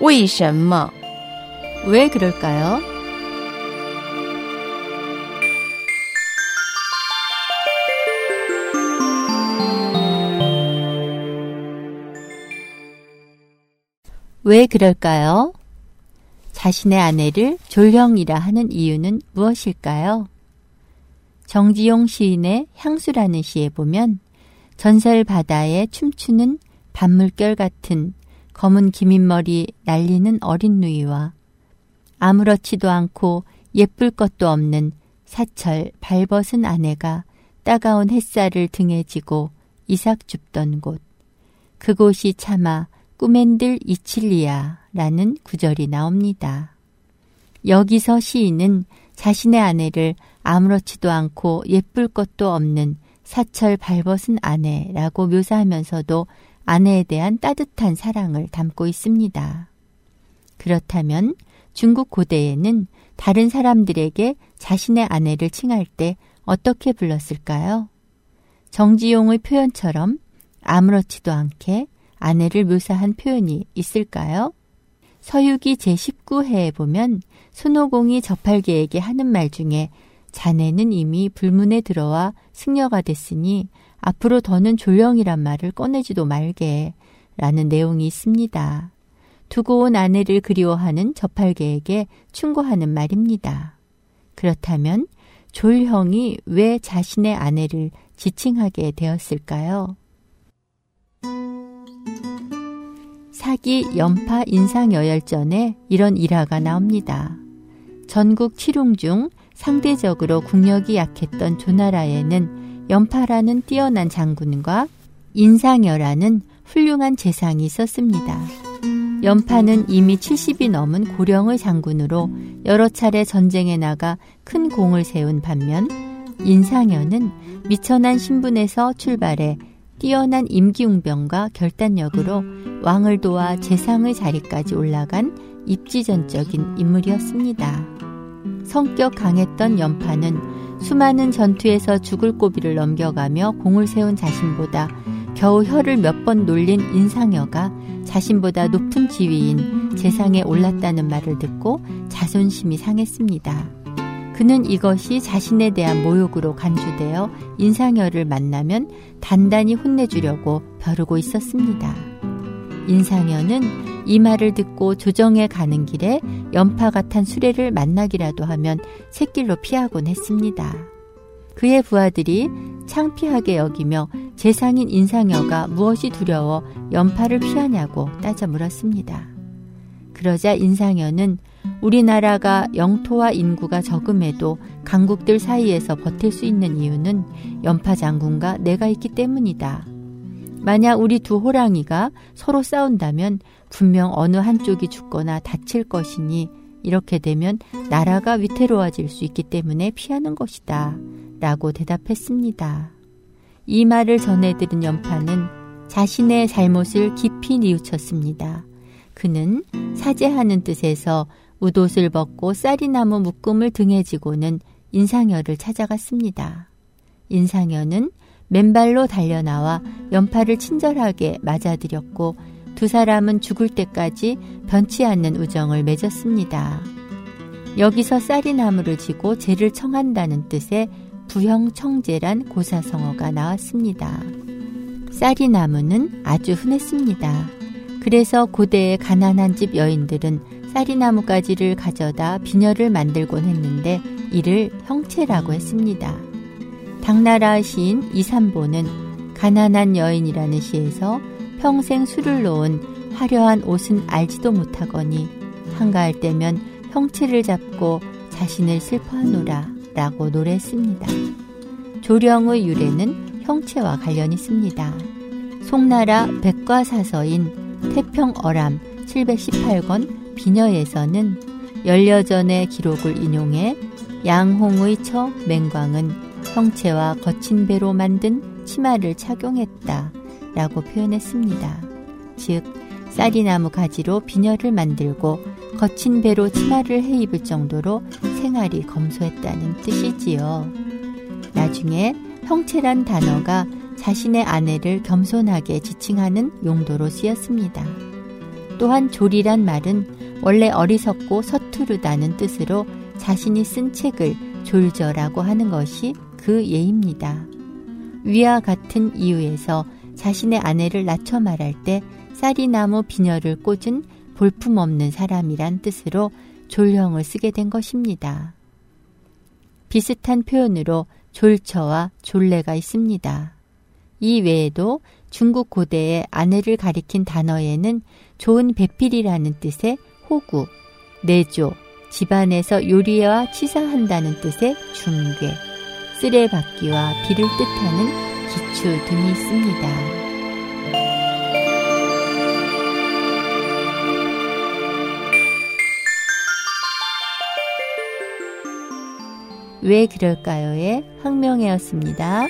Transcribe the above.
为什么?왜 그럴까요? 왜 그럴까요? 자신의 아내를 졸형이라 하는 이유는 무엇일까요? 정지용 시인의 향수라는 시에 보면 전설 바다에 춤추는 밤물결 같은 검은 기민 머리 날리는 어린 누이와 아무렇지도 않고 예쁠 것도 없는 사철 발벗은 아내가 따가운 햇살을 등에 지고 이삭 줍던 곳. 그곳이 차마 꾸맨들 이칠리아라는 구절이 나옵니다. 여기서 시인은 자신의 아내를 아무렇지도 않고 예쁠 것도 없는 사철 발벗은 아내라고 묘사하면서도 아내에 대한 따뜻한 사랑을 담고 있습니다. 그렇다면 중국 고대에는 다른 사람들에게 자신의 아내를 칭할 때 어떻게 불렀을까요? 정지용의 표현처럼 아무렇지도 않게 아내를 묘사한 표현이 있을까요? 서유기 제19회에 보면 손오공이 저팔계에게 하는 말 중에 자네는 이미 불문에 들어와 승려가 됐으니 앞으로 더는 졸령이란 말을 꺼내지도 말게 라는 내용이 있습니다. 두고 온 아내를 그리워하는 저팔계에게 충고하는 말입니다. 그렇다면 졸형이 왜 자신의 아내를 지칭하게 되었을까요? 사기 연파 인상여열전에 이런 일화가 나옵니다. 전국 칠웅 중 상대적으로 국력이 약했던 조나라에는 연파라는 뛰어난 장군과 인상여라는 훌륭한 재상이 있었습니다. 연파는 이미 70이 넘은 고령의 장군으로 여러 차례 전쟁에 나가 큰 공을 세운 반면 인상여는 미천한 신분에서 출발해 뛰어난 임기웅병과 결단력으로 왕을 도와 재상의 자리까지 올라간 입지전적인 인물이었습니다. 성격 강했던 연파는 수많은 전투에서 죽을 고비를 넘겨가며 공을 세운 자신보다 겨우 혀를 몇 번 놀린 인상여가 자신보다 높은 지위인 재상에 올랐다는 말을 듣고 자존심이 상했습니다. 그는 이것이 자신에 대한 모욕으로 간주되어 인상여를 만나면 단단히 혼내주려고 벼르고 있었습니다. 인상여는 이 말을 듣고 조정에 가는 길에 연파가 탄 수레를 만나기라도 하면 새길로 피하곤 했습니다. 그의 부하들이 창피하게 여기며 재상인 인상여가 무엇이 두려워 연파를 피하냐고 따져 물었습니다. 그러자 인상여는 우리나라가 영토와 인구가 적음에도 강국들 사이에서 버틸 수 있는 이유는 연파 장군과 내가 있기 때문이다. 만약 우리 두 호랑이가 서로 싸운다면 분명 어느 한쪽이 죽거나 다칠 것이니 이렇게 되면 나라가 위태로워질 수 있기 때문에 피하는 것이다. 라고 대답했습니다. 이 말을 전해들은 연파는 자신의 잘못을 깊이 뉘우쳤습니다. 그는 사죄하는 뜻에서 웃옷을 벗고 쌀이나무 묶음을 등에 지고는 인상여를 찾아갔습니다. 인상여는 맨발로 달려나와 연파를 친절하게 맞아들였고 두 사람은 죽을 때까지 변치 않는 우정을 맺었습니다. 여기서 쌀이나무를 지고 죄를 청한다는 뜻의 부형청제란 고사성어가 나왔습니다. 쌀이나무는 아주 흔했습니다. 그래서 고대의 가난한 집 여인들은 쌀이나무 가지를 가져다 비녀를 만들곤 했는데 이를 형체라고 했습니다. 당나라 시인 이삼보는 가난한 여인이라는 시에서 평생 술을 놓은 화려한 옷은 알지도 못하거니 한가할 때면 형체를 잡고 자신을 슬퍼하노라 라고 노래했습니다. 조령의 유래는 형체와 관련 있습니다. 송나라 백과사서인 태평어람 718권 비녀에서는 열여전의 기록을 인용해 양홍의 처 맹광은 형체와 거친 배로 만든 치마를 착용했다 라고 표현했습니다. 즉, 쌀이나무 가지로 비녀를 만들고 거친 배로 치마를 해 입을 정도로 생활이 검소했다는 뜻이지요. 나중에 형체란 단어가 자신의 아내를 겸손하게 지칭하는 용도로 쓰였습니다. 또한 졸이란 말은 원래 어리석고 서투르다는 뜻으로 자신이 쓴 책을 졸저라고 하는 것이 그 예입니다. 위와 같은 이유에서 자신의 아내를 낮춰 말할 때 쌀이나무 비녀를 꽂은 볼품없는 사람이란 뜻으로 졸형을 쓰게 된 것입니다. 비슷한 표현으로 졸처와 졸래가 있습니다. 이 외에도 중국 고대의 아내를 가리킨 단어에는 좋은 배필이라는 뜻의 호구, 내조, 집안에서 요리와 치사한다는 뜻의 중괴, 쓰레받기와 비를 뜻하는 기출 등이 있습니다. 왜 그럴까요의 학명회였습니다.